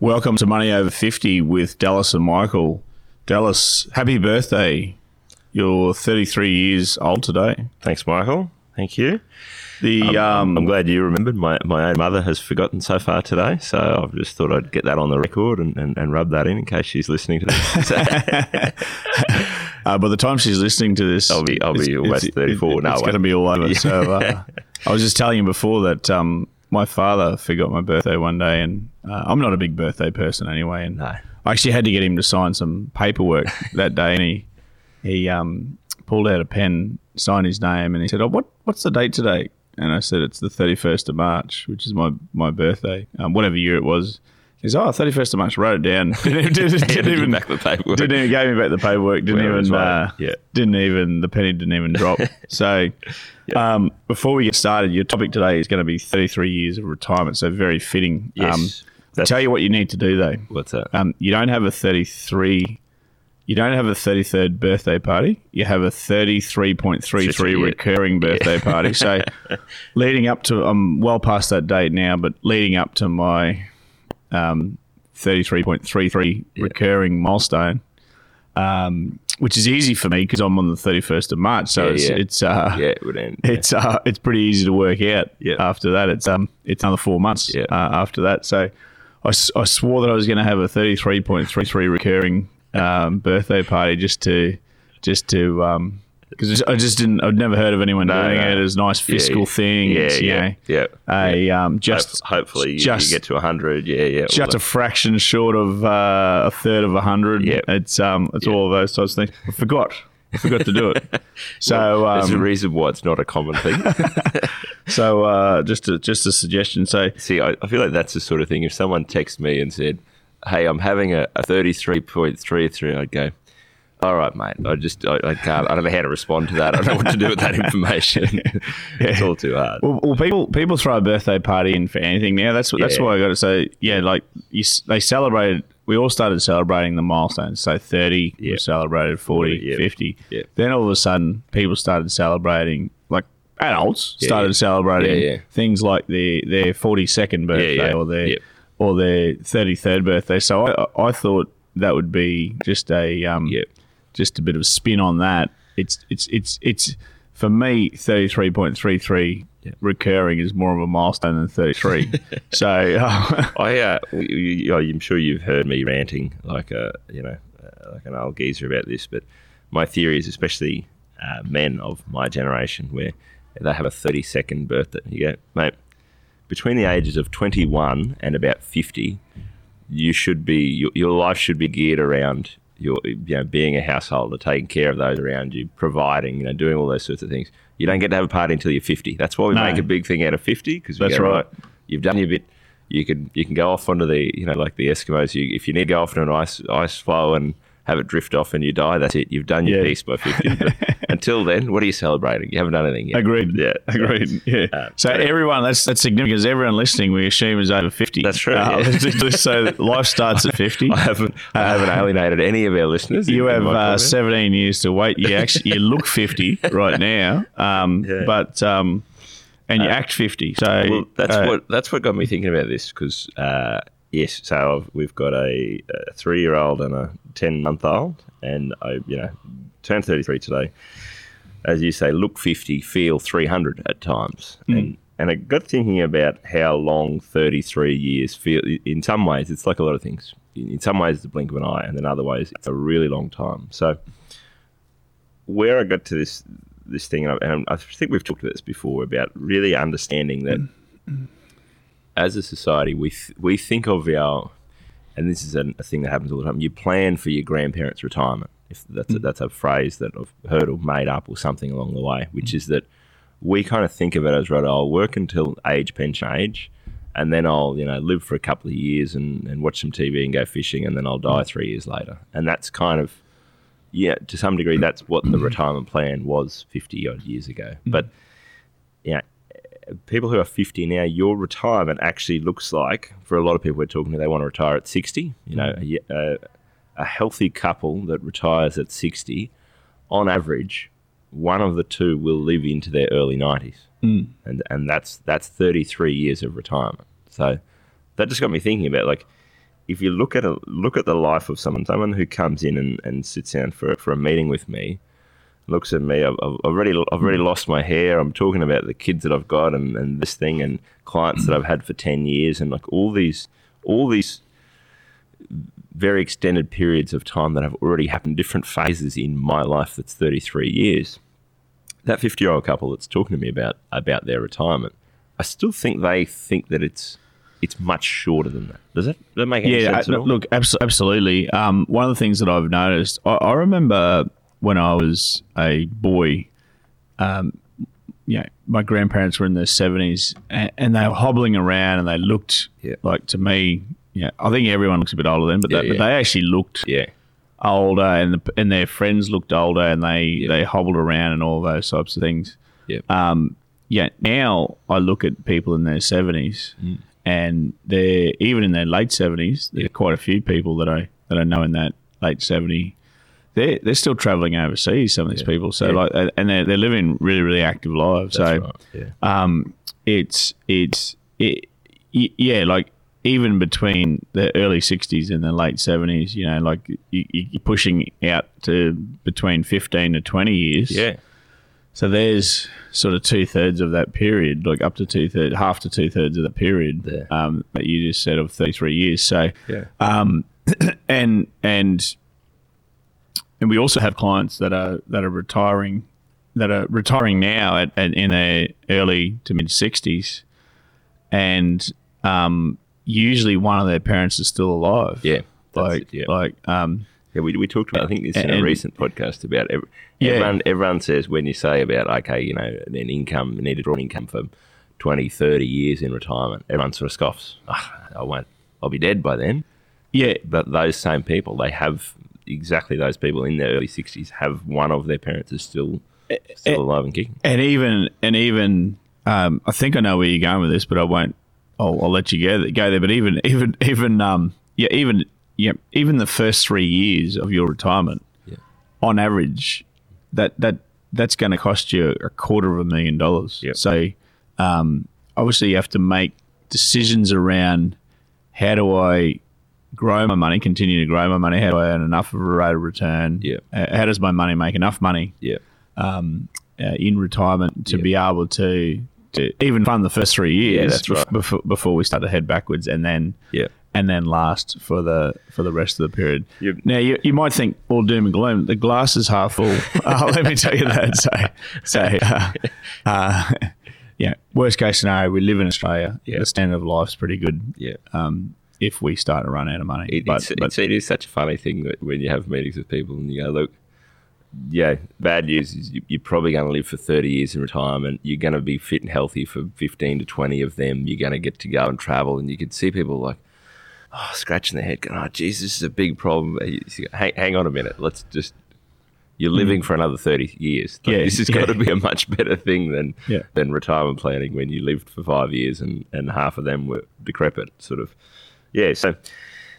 Welcome to Money Over 50 with Dallas and Michael. Dallas, happy birthday. You're 33 years old today. Thanks, Michael. Thank you. The um, um, I'm glad you remembered. My, my own mother has forgotten so far today, so I've just thought I'd get that on the record and, and, and rub that in in case she's listening to this. Uh, by the time she's listening to this, I'll be- I'll be almost it's- 34. it- No, it's going to be all over. Yeah. So uh, I was just telling you before that um, my father forgot my birthday one day, and uh, I'm not a big birthday person anyway. And No. I actually had to get him to sign some paperwork that day, and he he um, pulled out a pen, signed his name, and he said, "Oh, what what's the date today?" And I said, "It's the 31st of March, which is my my birthday, um, whatever year it was." He said, "Oh, 31st of March." Wrote it down. Didn't, didn't, didn't you even back the paperwork. Didn't even gave me back the paperwork. Didn't even right. uh, Yeah. didn't even the penny didn't even drop. so, um, before we get started, your topic today is going to be 33 years of retirement. So very fitting. Yes. Um, tell you what you need to do though. What's that? Um, you don't have a 33. You don't have a 33rd birthday party. You have a 33.33 recurring birthday party. So, leading up to, I'm well past that date now, but leading up to my um, 33.33 recurring milestone, um, which is easy for me because I'm on the 31st of March. So Yeah, it's yeah. it's uh, yeah, it would end. Yeah. it's uh, it's pretty easy to work out. Yeah. After that, it's um it's another four months. Yeah. Uh, after that, so I, I swore that I was going to have a thirty three point three three recurring um, birthday party just to just to um because I just didn't I'd never heard of anyone No, doing no. it. It was a nice fiscal yeah. thing. Yeah, yeah, know, yeah. a um just Hope- hopefully you, just- you get to 100. Yeah, yeah. just a fraction short of uh, a third of a hundred. Yeah, It's um it's all of those types of things. I forgot. I forgot to do it. So There's a um, reason why it's not a common thing. so uh, just a just a suggestion. So See, I, I feel like that's the sort of thing. If someone texted me and said, "Hey, I'm having a, a 33.33," I'd go, "All right, mate. I just I, I can't. I don't know how to respond to that. I don't know what to do with that information. It's all too hard." Well, well, people people throw a birthday party in for anything now. That's what that's Yeah. why I got to say. Yeah, like you, they celebrated. We all started celebrating the milestones. So thirty, we Yeah. celebrated 40, 40, yeah. 50. Yeah. Then all of a sudden, people started celebrating like adults Yeah, started yeah. celebrating Yeah, yeah. things like their their forty second birthday yeah. or their Yeah. or their thirty third birthday. So I I thought that would be just a um Yeah. Just a bit of a spin on that. It's it's it's it's for me thirty three point three three recurring is more of a milestone than thirty three. so uh, I, uh, I'm sure you've heard me ranting like a, you know, uh, like an old geezer about this, but my theory is, especially uh, men of my generation, where they have a 30 second birthday. You go, mate, between the ages of 21 and about 50, you should be your, your life should be geared around your you know being a householder, taking care of those around you, providing, you know, doing all those sorts of things. You don't get to have a party until you're 50. That's why we No. make a big thing out of 50 because That's go, right. You've done your bit. You can you can go off onto the you know like the Eskimos. You, if you need to go off on an ice ice floe and have it drift off and you die, that's it. You've done your Yeah. piece by 50. But until then, what are you celebrating? You haven't done anything yet. agreed. Yeah, agreed. Yeah. Uh, so everyone that's that's significant because everyone listening we assume is over fifty. That's true, Uh, yeah. so life starts at fifty. I haven't I haven't alienated any of our listeners. You have uh, 17 years to wait. You actually you look 50 right now, um, Yeah. but um, and you act 50. So Well, that's uh, what that's what got me thinking about this because uh, yes, so I've, we've got a, a three year old and a ten month old, and I you know turned thirty three today. As you say, look fifty, feel three hundred at times, hmm. and and I got thinking about how long thirty three years feel. In some ways, it's like a lot of things. In some ways, it's a blink of an eye, and in other ways, it's a really long time. So where I got to this this thing, and I, and I think we've talked about this before about really understanding that hmm. Hmm. As a society, we th- we think of our, and this is a, a thing that happens all the time. You plan for your grandparents' retirement. If that's a, mm. that's a phrase that I've heard or made up or something along the way, which mm. is that we kind of think of it as right. I'll work until age pension age, and then I'll you know live for a couple of years and, and watch some TV and go fishing, and then I'll die mm. three years later. And that's kind of yeah, to some degree, that's what the retirement plan was fifty odd years ago. But yeah, people who are 50 now, your retirement actually looks like, for a lot of people we're talking to, they want to retire at 60. You know, a, a, a healthy couple that retires at 60, on average, one of the two will live into their early 90s. Mm. And, and that's, that's 33 years of retirement. So that just got me thinking about like, if you look at a look at the life of someone, someone who comes in and, and sits down for for a meeting with me, looks at me. I've, I've already I've already lost my hair. I'm talking about the kids that I've got and, and this thing and clients that I've had for ten years and like all these all these very extended periods of time that have already happened, different phases in my life. That's 33 years. That 50 year old couple that's talking to me about about their retirement, I still think they think that it's it's much shorter than that. Does that, does that make any Yeah, sense? all? look, abs- absolutely. Um, one of the things that I've noticed, I, I remember when I was a boy, um, you know, my grandparents were in their seventies, and, and they were hobbling around, and they looked Yeah. like to me. Yeah, I think everyone looks a bit older then, but, Yeah, they, but they actually looked yeah, older, and the, and their friends looked older, and they they hobbled around and all those types of things. yeah, Um, yeah, now I look at people in their seventies, Mm. and they're even in their late seventies. There are quite a few people that I that I know in that late seventy. They're they're still traveling overseas. Some of these people, so Yeah. like, and they're they're living really really active lives. that's so right. Yeah, um, it's it's it, y- yeah, like even between the early '60s and the late '70s, you know, like you, you're pushing out to between 15 to 20 years. yeah, So there's sort of two thirds of that period, like up to two thirds, half to two thirds of that period There. um, that you just said of 33 years. So, yeah, um, and and and we also have clients that are that are retiring that are retiring now at, at in their early to mid 60s, and um, usually one of their parents is still alive. yeah. Like it, yeah. like um, Yeah, we, we talked about I think this in a recent podcast about ev- Yeah. everyone everyone says when you say about okay you know an income you need to draw an income for 20 30 years in retirement everyone sort of scoffs "Ah, I won't I'll be dead by then yeah, but those same people they have exactly those people in their early 60s have one of their parents is still still eh, alive and kicking and even and even um, I think I know where you're going with this, but I won't. I'll, I'll let you go go there. But even even even um yeah even yeah even the first three years of your retirement, Yeah. on average, that that that's going to cost you a quarter of a million dollars. Yep. So um, obviously you have to make decisions around how do I grow my money, continue to grow my money, how do I earn enough of a rate of return? Yep. Uh, how does my money make enough money yeah uh, in retirement to be able to, to even fund the first three years Yeah, that's right. before, before we start to head backwards and then yeah and then last for the for the rest of the period. Yep. Now you, you might think all doom and gloom. The glass is half full. uh, let me tell you that. So so uh, uh, yeah. Worst case scenario, we live in Australia. Yeah. The standard of life's pretty good. yeah Um, if we start to run out of money, It, but, it's, but it's, it is such a funny thing that when you have meetings with people and you go, look, yeah, bad news is you, you're probably going to live for 30 years in retirement. You're going to be fit and healthy for 15 to 20 of them. You're going to get to go and travel. And you can see people like, oh, scratching their head, going, oh, geez, this is a big problem. Hang, hang on a minute. Let's just, you're living for another 30 years. Like, Mm. Yeah, this has yeah. got to be a much better thing than, Yeah. than retirement planning when you lived for five years and, and half of them were decrepit, sort of. Yeah, so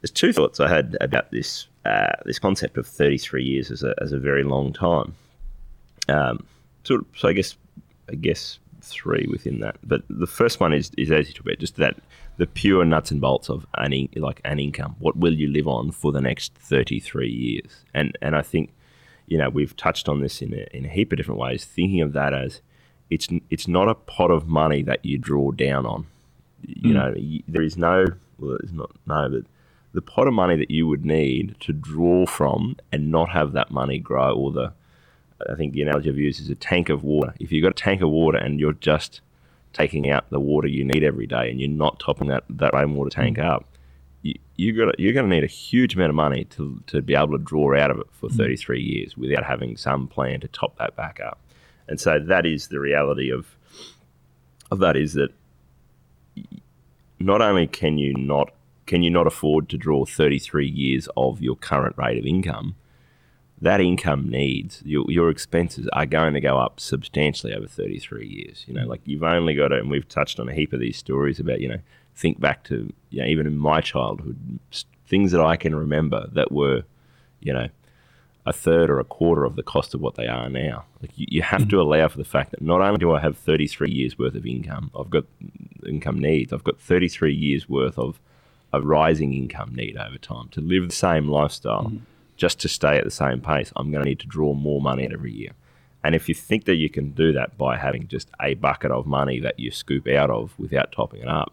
there's two thoughts I had about this uh, this concept of 33 years as a, as a very long time. Um, so, so I guess I guess three within that. But the first one is is as you talk about just that the pure nuts and bolts of an like an income. What will you live on for the next 33 years? And and I think you know we've touched on this in a, in a heap of different ways. Thinking of that as it's it's not a pot of money that you draw down on. You know, there is no well, it's not no, but the pot of money that you would need to draw from and not have that money grow, or the I think the analogy I've used is a tank of water. If you've got a tank of water and you're just taking out the water you need every day, and you're not topping that that rainwater tank mm. up, you, you got you're going to need a huge amount of money to to be able to draw out of it for mm. 33 years without having some plan to top that back up. And so that is the reality of of that is that not only can you not can you not afford to draw 33 years of your current rate of income, that income needs your, your expenses are going to go up substantially over 33 years. You know, mm. like you've only got it, and we've touched on a heap of these stories about, you know, think back to, you know, even in my childhood, things that I can remember that were, you know, a third or a quarter of the cost of what they are now. Like you, you have to allow for the fact that not only do I have 33 years worth of income, I've got income needs, I've got 33 years worth of a rising income need over time to live the same lifestyle. Mm just to stay at the same pace, I'm going to need to draw more money out every year. And if you think that you can do that by having just a bucket of money that you scoop out of without topping it up,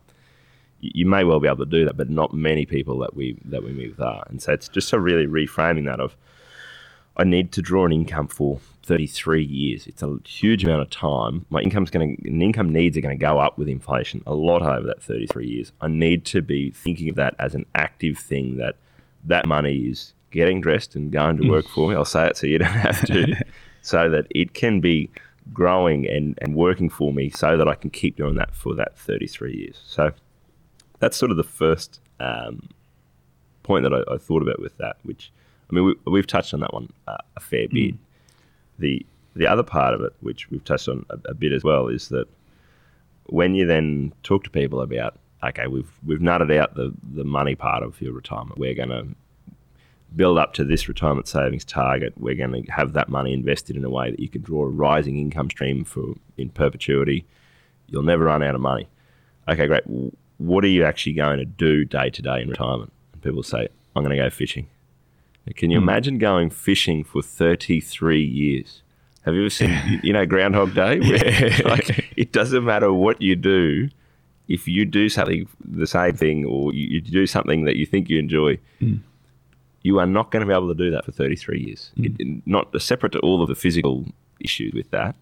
you may well be able to do that, but not many people that we that we meet with are. And so it's just a really reframing that of I need to draw an income for 33 years. It's a huge amount of time. My income's going to, income needs are going to go up with inflation a lot over that 33 years. I need to be thinking of that as an active thing that that money is getting dressed and going to work for me. I'll say it so you don't have to, so that it can be growing and, and working for me so that I can keep doing that for that 33 years. So that's sort of the first um, point that I, I, thought about with that, which, I mean, we, have touched on that one uh, a fair bit. Mm. The, the other part of it, which we've touched on a, a bit as well, is that when you then talk to people about okay, we've we've nutted out the the money part of your retirement. We're going to build up to this retirement savings target, we're going to have that money invested in a way that you can draw a rising income stream for in perpetuity. You'll never run out of money. Okay, great. What are you actually going to do day to day in retirement? And people say, I'm going to go fishing. Can you mm. imagine going fishing for 33 years? Have you ever seen, you know, Groundhog Day? Where, like, it doesn't matter what you do. If you do something, the same thing, or you, you do something that you think you enjoy, mm you are not going to be able to do that for 33 years. Mm. It, not separate to all of the physical issues with that.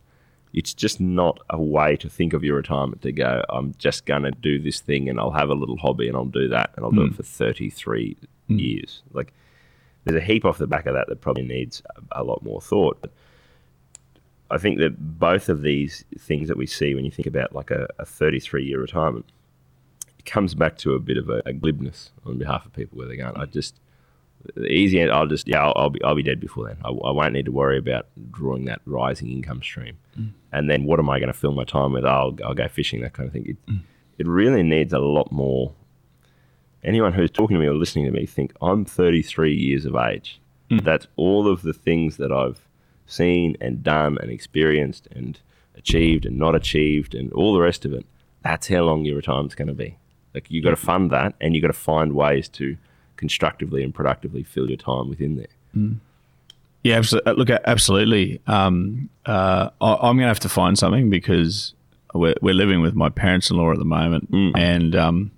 It's just not a way to think of your retirement to go, I'm just going to do this thing and I'll have a little hobby and I'll do that and I'll do it hmm. for 33 mm. years. Like, there's a heap off the back of that that probably needs a, a lot more thought. But I think that both of these things that we see when you think about like a, a 33 year retirement, it comes back to a bit of a, a glibness on behalf of people where they're going, I just the easy end, I'll just yeah, I'll, I'll, be I'll be dead before then. I, I, won't need to worry about drawing that rising income stream. Mm. And then what am I going to fill my time with? I'll I'll go fishing, that kind of thing. It, mm. it really needs a lot more. Anyone who's talking to me or listening to me think I'm 33 years of age. Mm. That's all of the things that I've seen and done and experienced and achieved and not achieved and all the rest of it. That's how long your retirement's going to be. Like you got to fund that, and you've got to find ways to constructively and productively fill your time within there. Mm. Yeah, absolutely. Uh, look, absolutely. Um, uh, I, am going to have to find something because we're, we're living with my parents-in-law at the moment, mm. and um,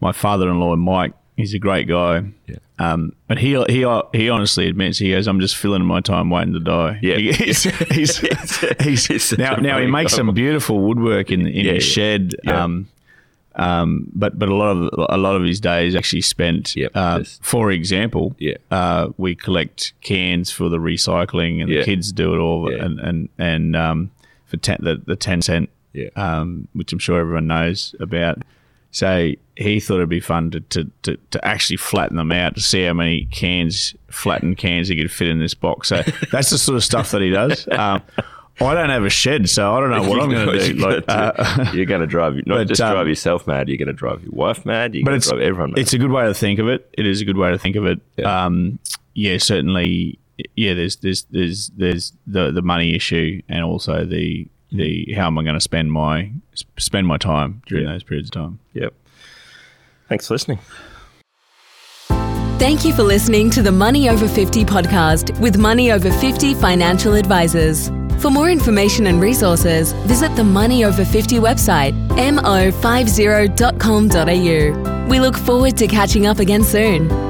my father-in-law, Mike, he's a great guy. Yeah. Um, but he he he honestly admits he goes, I'm just filling my time waiting to die. Yeah. he's, he's, he's, he's now now he makes some beautiful woodwork in in yeah, his shed. Yeah. Um, um, but but a lot of a lot of his days actually spent. Yep, uh, for example, yeah. uh, we collect cans for the recycling, and yeah. the kids do it all. Yeah. And and and um, for ten, the the ten cent, yeah. um, which I'm sure everyone knows about. So he thought it'd be fun to, to, to, to, actually flatten them out to see how many cans, flattened cans, he could fit in this box. So that's the sort of stuff that he does. Um, I don't have a shed, so I don't know what I'm going to do. Like, uh, you're going to drive not but, just um, drive yourself mad. You're going to drive your wife mad. You're going to drive everyone mad. It's a good way to think of it. It is a good way to think of it. Yeah, um, yeah certainly. Yeah, there's there's there's there's the the money issue and also the the how am I going to spend my spend my time during yeah. those periods of time. Yep. Thanks for listening. Thank you for listening to the Money Over 50 podcast with Money Over 50 Financial Advisors. For more information and resources, visit the Money Over 50 website, mo50.com.au. We look forward to catching up again soon.